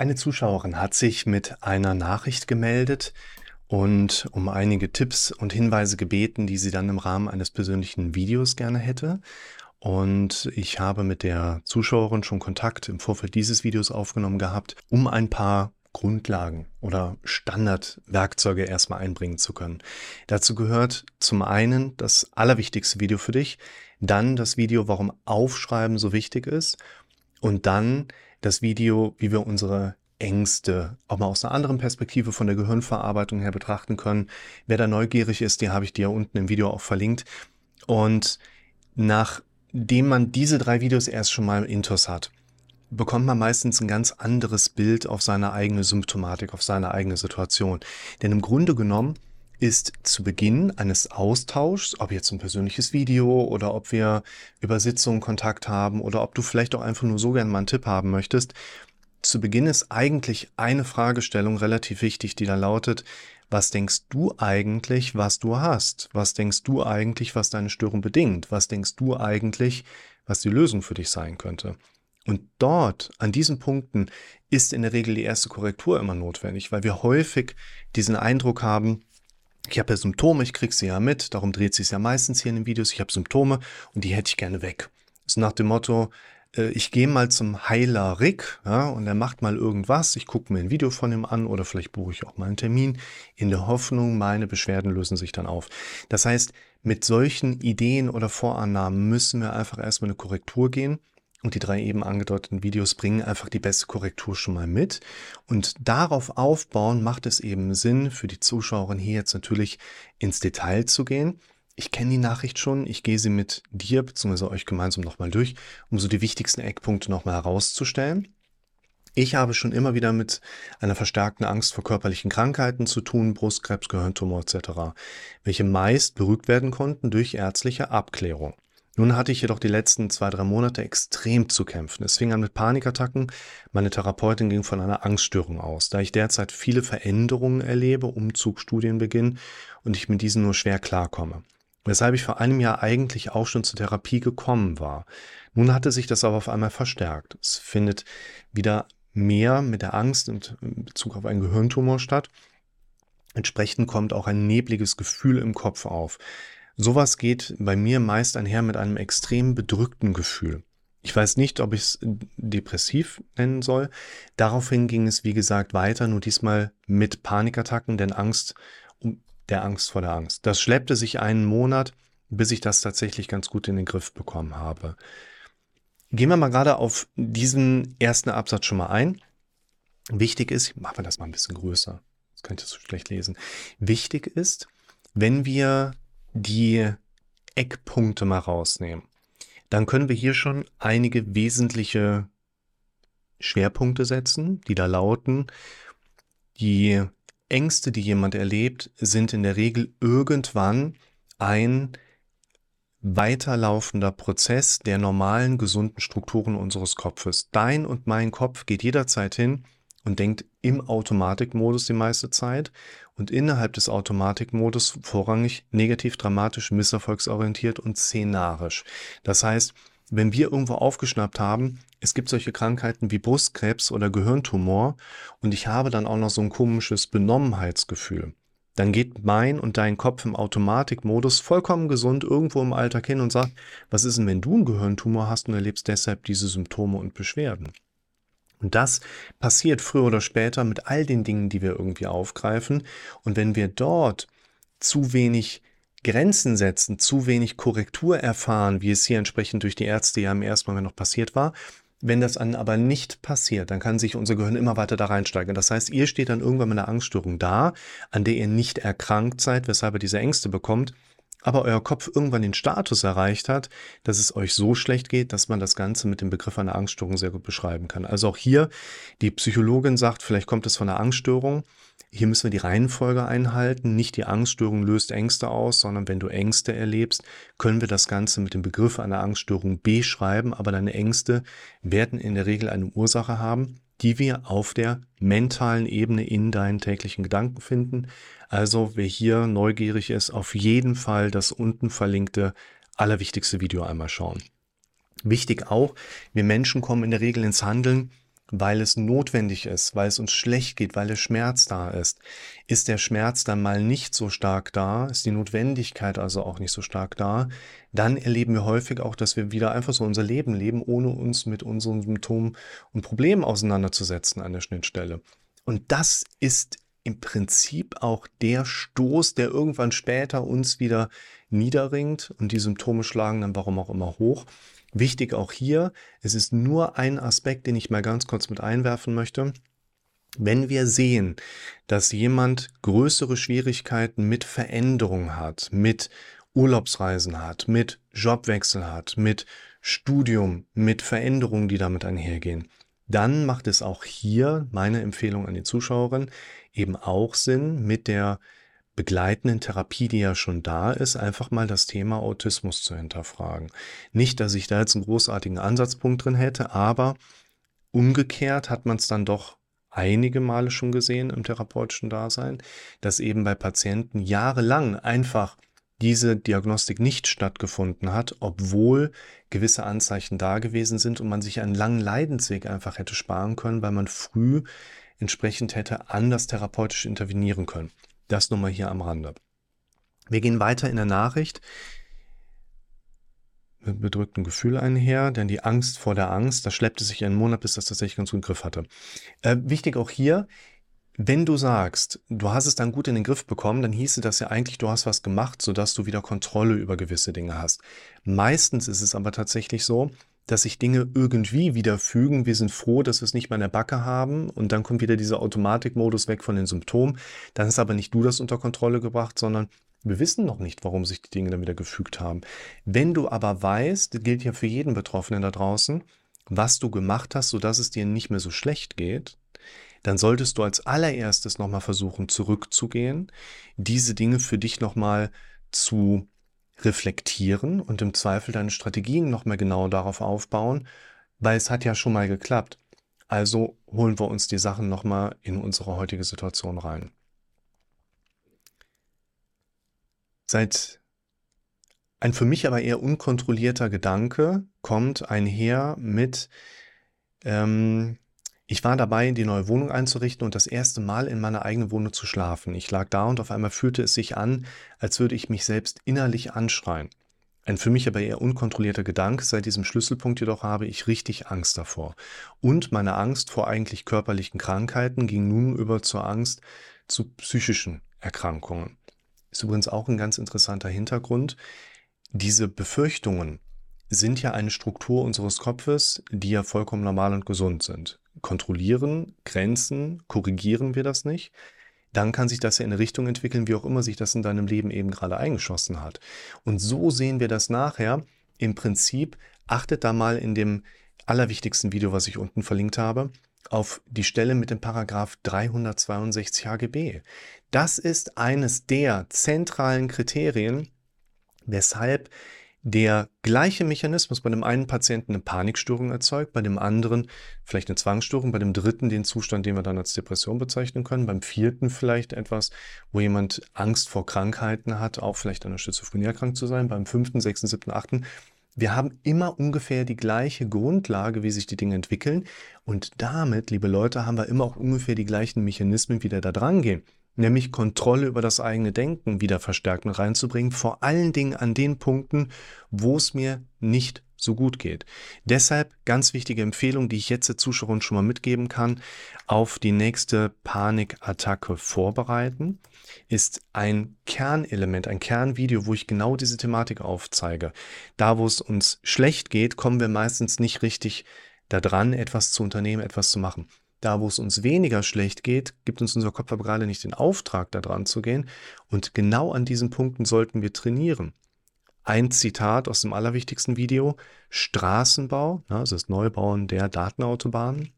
Eine Zuschauerin hat sich mit einer Nachricht gemeldet und um einige Tipps und Hinweise gebeten, die sie dann im Rahmen eines persönlichen Videos gerne hätte. Und ich habe mit der Zuschauerin schon Kontakt im Vorfeld dieses Videos aufgenommen gehabt, um ein paar Grundlagen oder Standardwerkzeuge erstmal einbringen zu können. Dazu gehört zum einen das allerwichtigste Video für dich, dann das Video, warum Aufschreiben so wichtig ist und dann das Video, wie wir unsere Ängste auch mal aus einer anderen Perspektive von der Gehirnverarbeitung her betrachten können. Wer da neugierig ist, die habe ich dir unten im Video auch verlinkt. Und nachdem man diese drei Videos erst schon mal intus hat, bekommt man meistens ein ganz anderes Bild auf seine eigene Symptomatik, auf seine eigene Situation. Denn im Grunde genommen ist zu Beginn eines Austauschs, ob jetzt ein persönliches Video oder ob wir über Sitzungen Kontakt haben oder ob du vielleicht auch einfach nur so gern mal einen Tipp haben möchtest, zu Beginn ist eigentlich eine Fragestellung relativ wichtig, die da lautet, was denkst du eigentlich, was du hast? Was denkst du eigentlich, was deine Störung bedingt? Was denkst du eigentlich, was die Lösung für dich sein könnte? Und dort, an diesen Punkten, ist in der Regel die erste Korrektur immer notwendig, weil wir häufig diesen Eindruck haben, ich habe ja Symptome, ich kriege sie ja mit, darum dreht sich ja meistens hier in den Videos, ich habe Symptome und die hätte ich gerne weg. Ist nach dem Motto, äh, ich gehe mal zum Heiler Rick ja, und er macht mal irgendwas, ich gucke mir ein Video von ihm an oder vielleicht buche ich auch mal einen Termin in der Hoffnung, meine Beschwerden lösen sich dann auf. Das heißt, mit solchen Ideen oder Vorannahmen müssen wir einfach erstmal eine Korrektur gehen und die drei eben angedeuteten Videos bringen einfach die beste Korrektur schon mal mit. Und darauf aufbauen macht es eben Sinn, für die Zuschauerin hier jetzt natürlich ins Detail zu gehen. Ich kenne die Nachricht schon, ich gehe sie mit dir bzw. euch gemeinsam nochmal durch, um so die wichtigsten Eckpunkte nochmal herauszustellen. Ich habe schon immer wieder mit einer verstärkten Angst vor körperlichen Krankheiten zu tun, Brustkrebs, Gehirntumor etc., welche meist beruhigt werden konnten durch ärztliche Abklärung. Nun hatte ich jedoch die letzten zwei, drei Monate extrem zu kämpfen. Es fing an mit Panikattacken. Meine Therapeutin ging von einer Angststörung aus. Da ich derzeit viele Veränderungen erlebe, Umzug, Studienbeginn und ich mit diesen nur schwer klarkomme. Weshalb ich vor einem Jahr eigentlich auch schon zur Therapie gekommen war. Nun hatte sich das aber auf einmal verstärkt. Es findet wieder mehr mit der Angst in Bezug auf einen Gehirntumor statt. Entsprechend kommt auch ein nebliges Gefühl im Kopf auf. Sowas geht bei mir meist einher mit einem extrem bedrückten Gefühl. Ich weiß nicht, ob ich es depressiv nennen soll. Daraufhin ging es, wie gesagt, weiter, nur diesmal mit Panikattacken, denn Angst, der Angst vor der Angst. Das schleppte sich einen Monat, bis ich das tatsächlich ganz gut in den Griff bekommen habe. Gehen wir mal gerade auf diesen ersten Absatz schon mal ein. Wichtig ist, machen wir das mal ein bisschen größer. Das könnt ihr so schlecht lesen. Wichtig ist, wenn wir die Eckpunkte mal rausnehmen, dann können wir hier schon einige wesentliche Schwerpunkte setzen, die da lauten, die Ängste, die jemand erlebt, sind in der Regel irgendwann ein weiterlaufender Prozess der normalen, gesunden Strukturen unseres Kopfes. Dein und mein Kopf geht jederzeit hin und denkt im Automatikmodus die meiste Zeit und innerhalb des Automatikmodus vorrangig negativ, dramatisch, misserfolgsorientiert und szenarisch. Das heißt, wenn wir irgendwo aufgeschnappt haben, es gibt solche Krankheiten wie Brustkrebs oder Gehirntumor und ich habe dann auch noch so ein komisches Benommenheitsgefühl, dann geht mein und dein Kopf im Automatikmodus vollkommen gesund irgendwo im Alltag hin und sagt, was ist denn, wenn du einen Gehirntumor hast und erlebst deshalb diese Symptome und Beschwerden? Und das passiert früher oder später mit all den Dingen, die wir irgendwie aufgreifen. Und wenn wir dort zu wenig Grenzen setzen, zu wenig Korrektur erfahren, wie es hier entsprechend durch die Ärzte ja im ersten Moment noch passiert war, wenn das dann aber nicht passiert, dann kann sich unser Gehirn immer weiter da reinsteigen. Das heißt, ihr steht dann irgendwann mit einer Angststörung da, an der ihr nicht erkrankt seid, weshalb ihr diese Ängste bekommt, aber euer Kopf irgendwann den Status erreicht hat, dass es euch so schlecht geht, dass man das Ganze mit dem Begriff einer Angststörung sehr gut beschreiben kann. Also auch hier, die Psychologin sagt, vielleicht kommt es von einer Angststörung. Hier müssen wir die Reihenfolge einhalten. Nicht die Angststörung löst Ängste aus, sondern wenn du Ängste erlebst, können wir das Ganze mit dem Begriff einer Angststörung beschreiben. Aber deine Ängste werden in der Regel eine Ursache haben, die wir auf der mentalen Ebene in deinen täglichen Gedanken finden. Also wer hier neugierig ist, auf jeden Fall das unten verlinkte allerwichtigste Video einmal schauen. Wichtig auch, wir Menschen kommen in der Regel ins Handeln, weil es notwendig ist, weil es uns schlecht geht, weil der Schmerz da ist. Ist der Schmerz dann mal nicht so stark da, ist die Notwendigkeit also auch nicht so stark da, dann erleben wir häufig auch, dass wir wieder einfach so unser Leben leben, ohne uns mit unseren Symptomen und Problemen auseinanderzusetzen an der Schnittstelle. Und das ist im Prinzip auch der Stoß, der irgendwann später uns wieder niederringt und die Symptome schlagen dann warum auch immer hoch. Wichtig auch hier, es ist nur ein Aspekt, den ich mal ganz kurz mit einwerfen möchte. Wenn wir sehen, dass jemand größere Schwierigkeiten mit Veränderung hat, mit Urlaubsreisen hat, mit Jobwechsel hat, mit Studium, mit Veränderungen, die damit einhergehen, dann macht es auch hier, meine Empfehlung an die Zuschauerin, eben auch Sinn, mit der begleitenden Therapie, die ja schon da ist, einfach mal das Thema Autismus zu hinterfragen. Nicht, dass ich da jetzt einen großartigen Ansatzpunkt drin hätte, aber umgekehrt hat man es dann doch einige Male schon gesehen im therapeutischen Dasein, dass eben bei Patienten jahrelang einfach diese Diagnostik nicht stattgefunden hat, obwohl gewisse Anzeichen da gewesen sind und man sich einen langen Leidensweg einfach hätte sparen können, weil man früh entsprechend hätte anders therapeutisch intervenieren können. Das nur mal hier am Rande. Wir gehen weiter in der Nachricht mit bedrücktem Gefühl einher, denn die Angst vor der Angst, das schleppte sich einen Monat, bis das tatsächlich ganz gut im Griff hatte. Äh, wichtig auch hier, wenn du sagst, du hast es dann gut in den Griff bekommen, dann hieße das ja eigentlich, du hast was gemacht, sodass du wieder Kontrolle über gewisse Dinge hast. Meistens ist es aber tatsächlich so, dass sich Dinge irgendwie wieder fügen. Wir sind froh, dass wir es nicht mehr in der Backe haben und dann kommt wieder dieser Automatikmodus weg von den Symptomen. Dann ist aber nicht du das unter Kontrolle gebracht, sondern wir wissen noch nicht, warum sich die Dinge dann wieder gefügt haben. Wenn du aber weißt, das gilt ja für jeden Betroffenen da draußen, was du gemacht hast, sodass es dir nicht mehr so schlecht geht, dann solltest du als allererstes nochmal versuchen, zurückzugehen, diese Dinge für dich nochmal zu reflektieren und im Zweifel deine Strategien noch mal genau darauf aufbauen, weil es hat ja schon mal geklappt. Also holen wir uns die Sachen noch mal in unsere heutige Situation rein. Seit ein für mich aber eher unkontrollierter Gedanke kommt einher mit ähm, ich war dabei, die neue Wohnung einzurichten und das erste Mal in meiner eigenen Wohnung zu schlafen. Ich lag da und auf einmal fühlte es sich an, als würde ich mich selbst innerlich anschreien. Ein für mich aber eher unkontrollierter Gedanke, seit diesem Schlüsselpunkt jedoch habe ich richtig Angst davor. Und meine Angst vor eigentlich körperlichen Krankheiten ging nun über zur Angst zu psychischen Erkrankungen. Ist übrigens auch ein ganz interessanter Hintergrund. Diese Befürchtungen sind ja eine Struktur unseres Kopfes, die ja vollkommen normal und gesund sind kontrollieren, grenzen, korrigieren wir das nicht, dann kann sich das ja in eine Richtung entwickeln, wie auch immer sich das in deinem Leben eben gerade eingeschossen hat. Und so sehen wir das nachher. Im Prinzip, achtet da mal in dem allerwichtigsten Video, was ich unten verlinkt habe, auf die Stelle mit dem Paragraph 362 HGB. Das ist eines der zentralen Kriterien, weshalb der gleiche Mechanismus bei dem einen Patienten eine Panikstörung erzeugt, bei dem anderen vielleicht eine Zwangsstörung, bei dem dritten den Zustand, den wir dann als Depression bezeichnen können, beim vierten vielleicht etwas, wo jemand Angst vor Krankheiten hat, auch vielleicht an der Schizophrenie erkrankt zu sein, beim fünften, sechsten, siebten, achten. Wir haben immer ungefähr die gleiche Grundlage, wie sich die Dinge entwickeln und damit, liebe Leute, haben wir immer auch ungefähr die gleichen Mechanismen, wie wir da dran gehen nämlich Kontrolle über das eigene Denken wieder verstärkt mit reinzubringen, vor allen Dingen an den Punkten, wo es mir nicht so gut geht. Deshalb ganz wichtige Empfehlung, die ich jetzt der Zuschauerin schon mal mitgeben kann, auf die nächste Panikattacke vorbereiten, ist ein Kernelement, ein Kernvideo, wo ich genau diese Thematik aufzeige. Da, wo es uns schlecht geht, kommen wir meistens nicht richtig daran, etwas zu unternehmen, etwas zu machen. Da, wo es uns weniger schlecht geht, gibt uns unser Kopf aber gerade nicht den Auftrag, da dran zu gehen. Und genau an diesen Punkten sollten wir trainieren. Ein Zitat aus dem allerwichtigsten Video. Straßenbau, also das Neubauen der Datenautobahnen,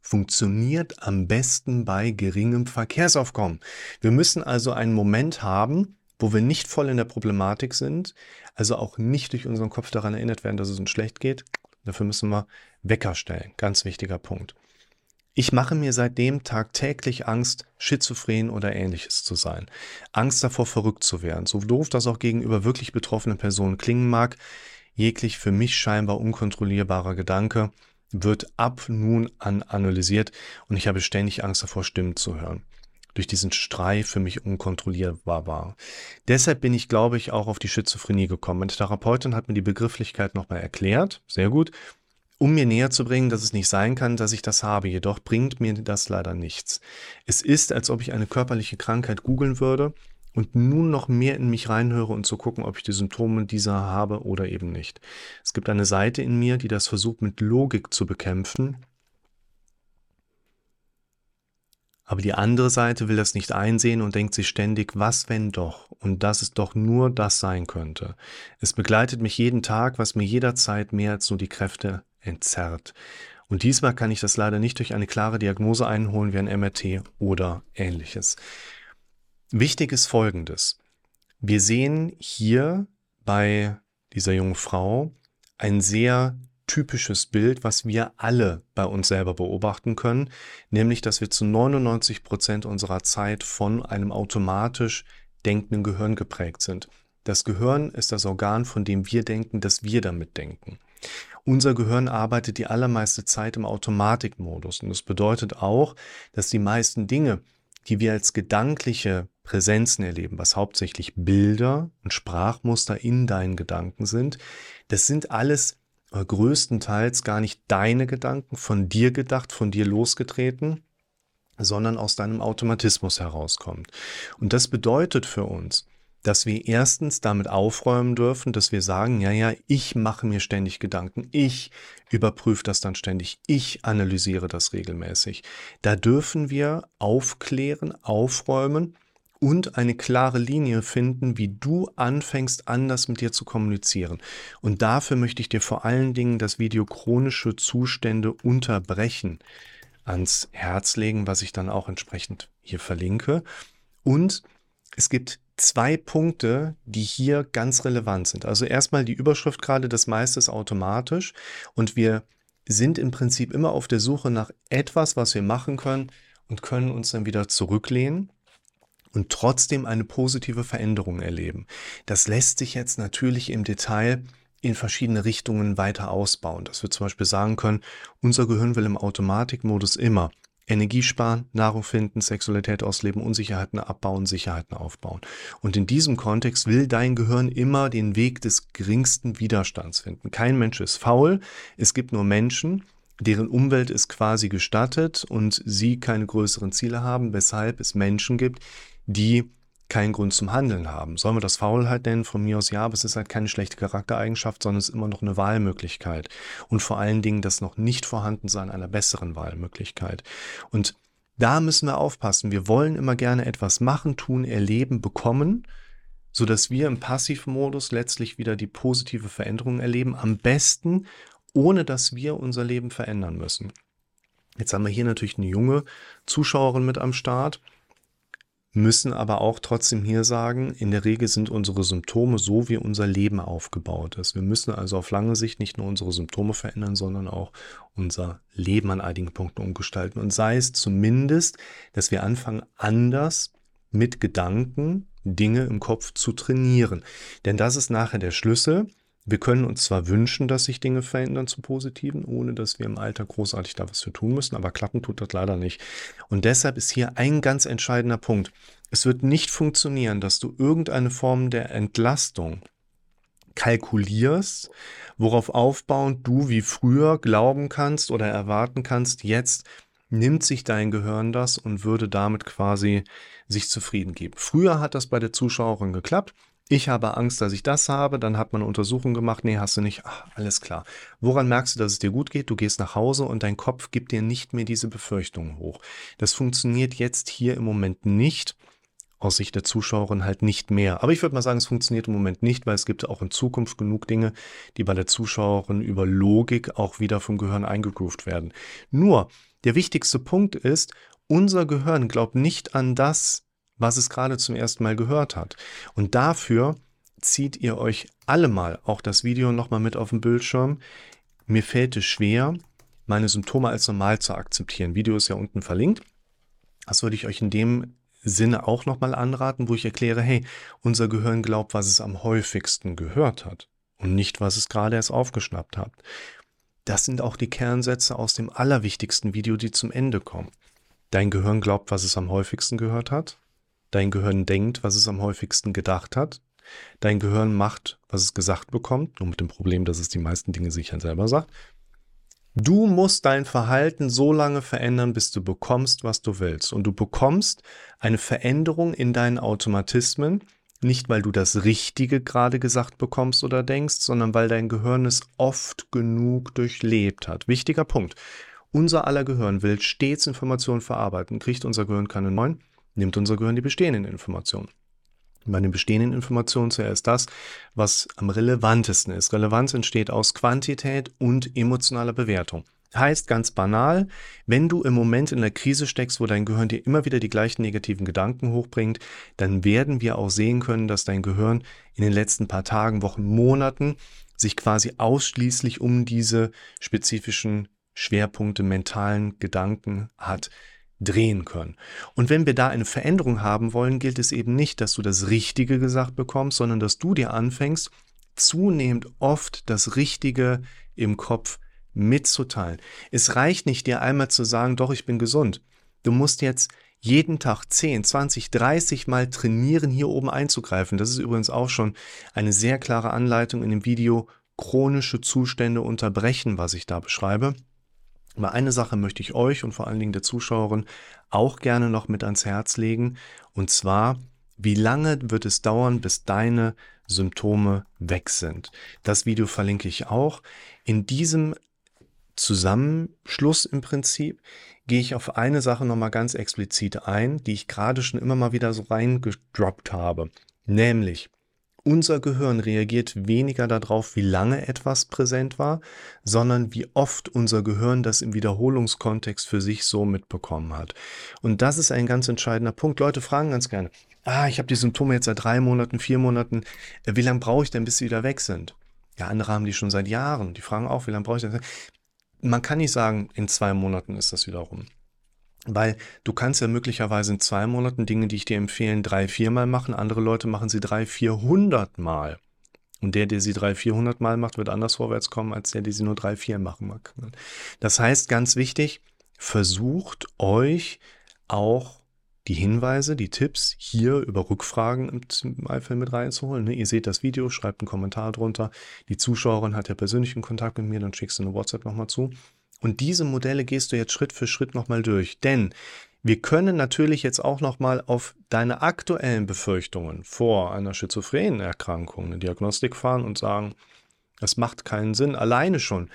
funktioniert am besten bei geringem Verkehrsaufkommen. Wir müssen also einen Moment haben, wo wir nicht voll in der Problematik sind, also auch nicht durch unseren Kopf daran erinnert werden, dass es uns schlecht geht. Dafür müssen wir Wecker stellen. Ganz wichtiger Punkt. Ich mache mir seitdem tagtäglich Angst, schizophren oder ähnliches zu sein. Angst davor, verrückt zu werden. So doof das auch gegenüber wirklich betroffenen Personen klingen mag, jeglich für mich scheinbar unkontrollierbarer Gedanke wird ab nun an analysiert und ich habe ständig Angst davor, Stimmen zu hören. Durch diesen Strei für mich unkontrollierbar war. Deshalb bin ich, glaube ich, auch auf die Schizophrenie gekommen. Meine Therapeutin hat mir die Begrifflichkeit nochmal erklärt. Sehr gut um mir näher zu bringen, dass es nicht sein kann, dass ich das habe. Jedoch bringt mir das leider nichts. Es ist, als ob ich eine körperliche Krankheit googeln würde und nun noch mehr in mich reinhöre und zu gucken, ob ich die Symptome dieser habe oder eben nicht. Es gibt eine Seite in mir, die das versucht mit Logik zu bekämpfen. Aber die andere Seite will das nicht einsehen und denkt sich ständig, was wenn doch? Und dass es doch nur das sein könnte. Es begleitet mich jeden Tag, was mir jederzeit mehr als nur die Kräfte entzerrt. Und diesmal kann ich das leider nicht durch eine klare Diagnose einholen wie ein MRT oder ähnliches. Wichtig ist Folgendes. Wir sehen hier bei dieser jungen Frau ein sehr typisches Bild, was wir alle bei uns selber beobachten können, nämlich dass wir zu 99 Prozent unserer Zeit von einem automatisch denkenden Gehirn geprägt sind. Das Gehirn ist das Organ, von dem wir denken, dass wir damit denken. Unser Gehirn arbeitet die allermeiste Zeit im Automatikmodus. Und das bedeutet auch, dass die meisten Dinge, die wir als gedankliche Präsenzen erleben, was hauptsächlich Bilder und Sprachmuster in deinen Gedanken sind, das sind alles äh, größtenteils gar nicht deine Gedanken, von dir gedacht, von dir losgetreten, sondern aus deinem Automatismus herauskommt. Und das bedeutet für uns, dass wir erstens damit aufräumen dürfen, dass wir sagen, ja, ja, ich mache mir ständig Gedanken, ich überprüfe das dann ständig, ich analysiere das regelmäßig. Da dürfen wir aufklären, aufräumen und eine klare Linie finden, wie du anfängst, anders mit dir zu kommunizieren. Und dafür möchte ich dir vor allen Dingen das Video chronische Zustände unterbrechen ans Herz legen, was ich dann auch entsprechend hier verlinke. Und es gibt zwei Punkte, die hier ganz relevant sind. Also erstmal die Überschrift gerade, das meiste ist automatisch und wir sind im Prinzip immer auf der Suche nach etwas, was wir machen können und können uns dann wieder zurücklehnen und trotzdem eine positive Veränderung erleben. Das lässt sich jetzt natürlich im Detail in verschiedene Richtungen weiter ausbauen. Dass wir zum Beispiel sagen können, unser Gehirn will im Automatikmodus immer Energie sparen, Nahrung finden, Sexualität ausleben, Unsicherheiten abbauen, Sicherheiten aufbauen. Und in diesem Kontext will dein Gehirn immer den Weg des geringsten Widerstands finden. Kein Mensch ist faul. Es gibt nur Menschen, deren Umwelt ist quasi gestattet und sie keine größeren Ziele haben, weshalb es Menschen gibt, die keinen Grund zum Handeln haben. Sollen wir das Faulheit nennen? Von mir aus ja, aber es ist halt keine schlechte Charaktereigenschaft, sondern es ist immer noch eine Wahlmöglichkeit. Und vor allen Dingen das noch nicht Vorhandensein einer besseren Wahlmöglichkeit. Und da müssen wir aufpassen. Wir wollen immer gerne etwas machen, tun, erleben, bekommen, so dass wir im Passivmodus letztlich wieder die positive Veränderung erleben. Am besten, ohne dass wir unser Leben verändern müssen. Jetzt haben wir hier natürlich eine junge Zuschauerin mit am Start müssen aber auch trotzdem hier sagen, in der Regel sind unsere Symptome so, wie unser Leben aufgebaut ist. Wir müssen also auf lange Sicht nicht nur unsere Symptome verändern, sondern auch unser Leben an einigen Punkten umgestalten. Und sei es zumindest, dass wir anfangen, anders mit Gedanken Dinge im Kopf zu trainieren. Denn das ist nachher der Schlüssel. Wir können uns zwar wünschen, dass sich Dinge verändern zu Positiven, ohne dass wir im Alter großartig da was für tun müssen, aber klappen tut das leider nicht. Und deshalb ist hier ein ganz entscheidender Punkt. Es wird nicht funktionieren, dass du irgendeine Form der Entlastung kalkulierst, worauf aufbauend du wie früher glauben kannst oder erwarten kannst, jetzt nimmt sich dein Gehirn das und würde damit quasi sich zufrieden geben. Früher hat das bei der Zuschauerin geklappt. Ich habe Angst, dass ich das habe. Dann hat man eine Untersuchung gemacht. Nee, hast du nicht. Ach, alles klar. Woran merkst du, dass es dir gut geht? Du gehst nach Hause und dein Kopf gibt dir nicht mehr diese Befürchtungen hoch. Das funktioniert jetzt hier im Moment nicht. Aus Sicht der Zuschauerin halt nicht mehr. Aber ich würde mal sagen, es funktioniert im Moment nicht, weil es gibt auch in Zukunft genug Dinge, die bei der Zuschauerin über Logik auch wieder vom Gehirn eingegroovt werden. Nur, der wichtigste Punkt ist, unser Gehirn glaubt nicht an das, was es gerade zum ersten Mal gehört hat. Und dafür zieht ihr euch alle mal auch das Video nochmal mit auf den Bildschirm. Mir fällt es schwer, meine Symptome als normal zu akzeptieren. Video ist ja unten verlinkt. Das würde ich euch in dem Sinne auch nochmal anraten, wo ich erkläre, hey, unser Gehirn glaubt, was es am häufigsten gehört hat und nicht, was es gerade erst aufgeschnappt hat. das sind auch die Kernsätze aus dem allerwichtigsten Video, die zum Ende kommen. Dein Gehirn glaubt, was es am häufigsten gehört hat. Dein Gehirn denkt, was es am häufigsten gedacht hat. Dein Gehirn macht, was es gesagt bekommt, nur mit dem Problem, dass es die meisten Dinge sich halt selber sagt. Du musst dein Verhalten so lange verändern, bis du bekommst, was du willst. Und du bekommst eine Veränderung in deinen Automatismen, nicht weil du das Richtige gerade gesagt bekommst oder denkst, sondern weil dein Gehirn es oft genug durchlebt hat. Wichtiger Punkt. Unser aller Gehirn will stets Informationen verarbeiten. Kriegt unser Gehirn keine neuen, nimmt unser Gehirn die bestehenden Informationen. Bei den bestehenden Informationen zuerst das, was am relevantesten ist. Relevanz entsteht aus Quantität und emotionaler Bewertung. Heißt ganz banal, wenn du im Moment in der Krise steckst, wo dein Gehirn dir immer wieder die gleichen negativen Gedanken hochbringt, dann werden wir auch sehen können, dass dein Gehirn in den letzten paar Tagen, Wochen, Monaten sich quasi ausschließlich um diese spezifischen Schwerpunkte mentalen Gedanken hat drehen können. Und wenn wir da eine Veränderung haben wollen, gilt es eben nicht, dass du das Richtige gesagt bekommst, sondern dass du dir anfängst, zunehmend oft das Richtige im Kopf mitzuteilen. Es reicht nicht, dir einmal zu sagen, doch, ich bin gesund. Du musst jetzt jeden Tag 10, 20, 30 Mal trainieren, hier oben einzugreifen. Das ist übrigens auch schon eine sehr klare Anleitung in dem Video chronische Zustände unterbrechen, was ich da beschreibe. Aber eine Sache möchte ich euch und vor allen Dingen der Zuschauerin auch gerne noch mit ans Herz legen. Und zwar, wie lange wird es dauern, bis deine Symptome weg sind? Das Video verlinke ich auch. In diesem Zusammenschluss im Prinzip gehe ich auf eine Sache nochmal ganz explizit ein, die ich gerade schon immer mal wieder so reingedroppt habe. Nämlich, unser Gehirn reagiert weniger darauf, wie lange etwas präsent war, sondern wie oft unser Gehirn das im Wiederholungskontext für sich so mitbekommen hat. Und das ist ein ganz entscheidender Punkt. Leute fragen ganz gerne, ah, ich habe die Symptome jetzt seit drei Monaten, vier Monaten, äh, wie lange brauche ich denn, bis sie wieder weg sind? Ja, andere haben die schon seit Jahren. Die fragen auch, wie lange brauche ich denn? Man kann nicht sagen, in zwei Monaten ist das wieder rum. Weil du kannst ja möglicherweise in zwei Monaten Dinge, die ich dir empfehlen, drei, viermal machen. Andere Leute machen sie drei, vierhundert Mal. Und der, der sie drei, vierhundert Mal macht, wird anders vorwärts kommen, als der, der sie nur drei, vier machen mag. Das heißt, ganz wichtig, versucht euch auch die Hinweise, die Tipps hier über Rückfragen im Zweifel mit reinzuholen. Ne? Ihr seht das Video, schreibt einen Kommentar drunter. Die Zuschauerin hat ja persönlichen Kontakt mit mir, dann schickst du eine WhatsApp nochmal zu. Und diese Modelle gehst du jetzt Schritt für Schritt nochmal durch. Denn wir können natürlich jetzt auch nochmal auf deine aktuellen Befürchtungen vor einer schizophrenen Erkrankung eine Diagnostik fahren und sagen, das macht keinen Sinn. Alleine schon.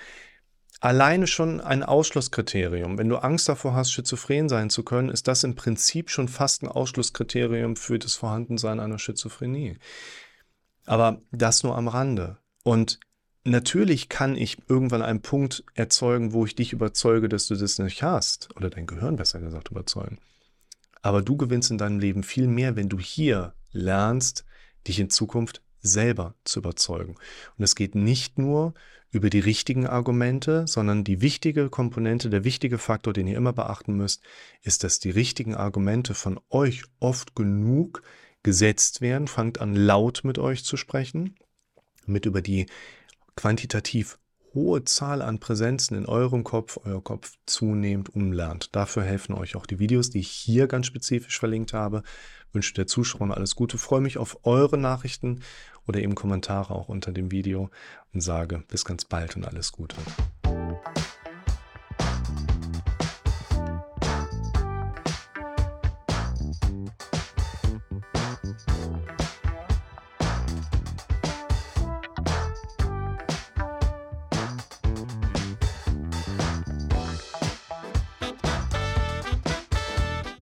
Alleine schon ein Ausschlusskriterium. Wenn du Angst davor hast, schizophren sein zu können, ist das im Prinzip schon fast ein Ausschlusskriterium für das Vorhandensein einer Schizophrenie. Aber das nur am Rande. Und Natürlich kann ich irgendwann einen Punkt erzeugen, wo ich dich überzeuge, dass du das nicht hast. Oder dein Gehirn besser gesagt überzeugen. Aber du gewinnst in deinem Leben viel mehr, wenn du hier lernst, dich in Zukunft selber zu überzeugen. Und es geht nicht nur über die richtigen Argumente, sondern die wichtige Komponente, der wichtige Faktor, den ihr immer beachten müsst, ist, dass die richtigen Argumente von euch oft genug gesetzt werden. Fangt an, laut mit euch zu sprechen, mit über die quantitativ hohe Zahl an Präsenzen in eurem Kopf, euer Kopf zunehmend umlernt. Dafür helfen euch auch die Videos, die ich hier ganz spezifisch verlinkt habe. Ich wünsche der Zuschauer alles Gute, freue mich auf eure Nachrichten oder eben Kommentare auch unter dem Video und sage bis ganz bald und alles Gute.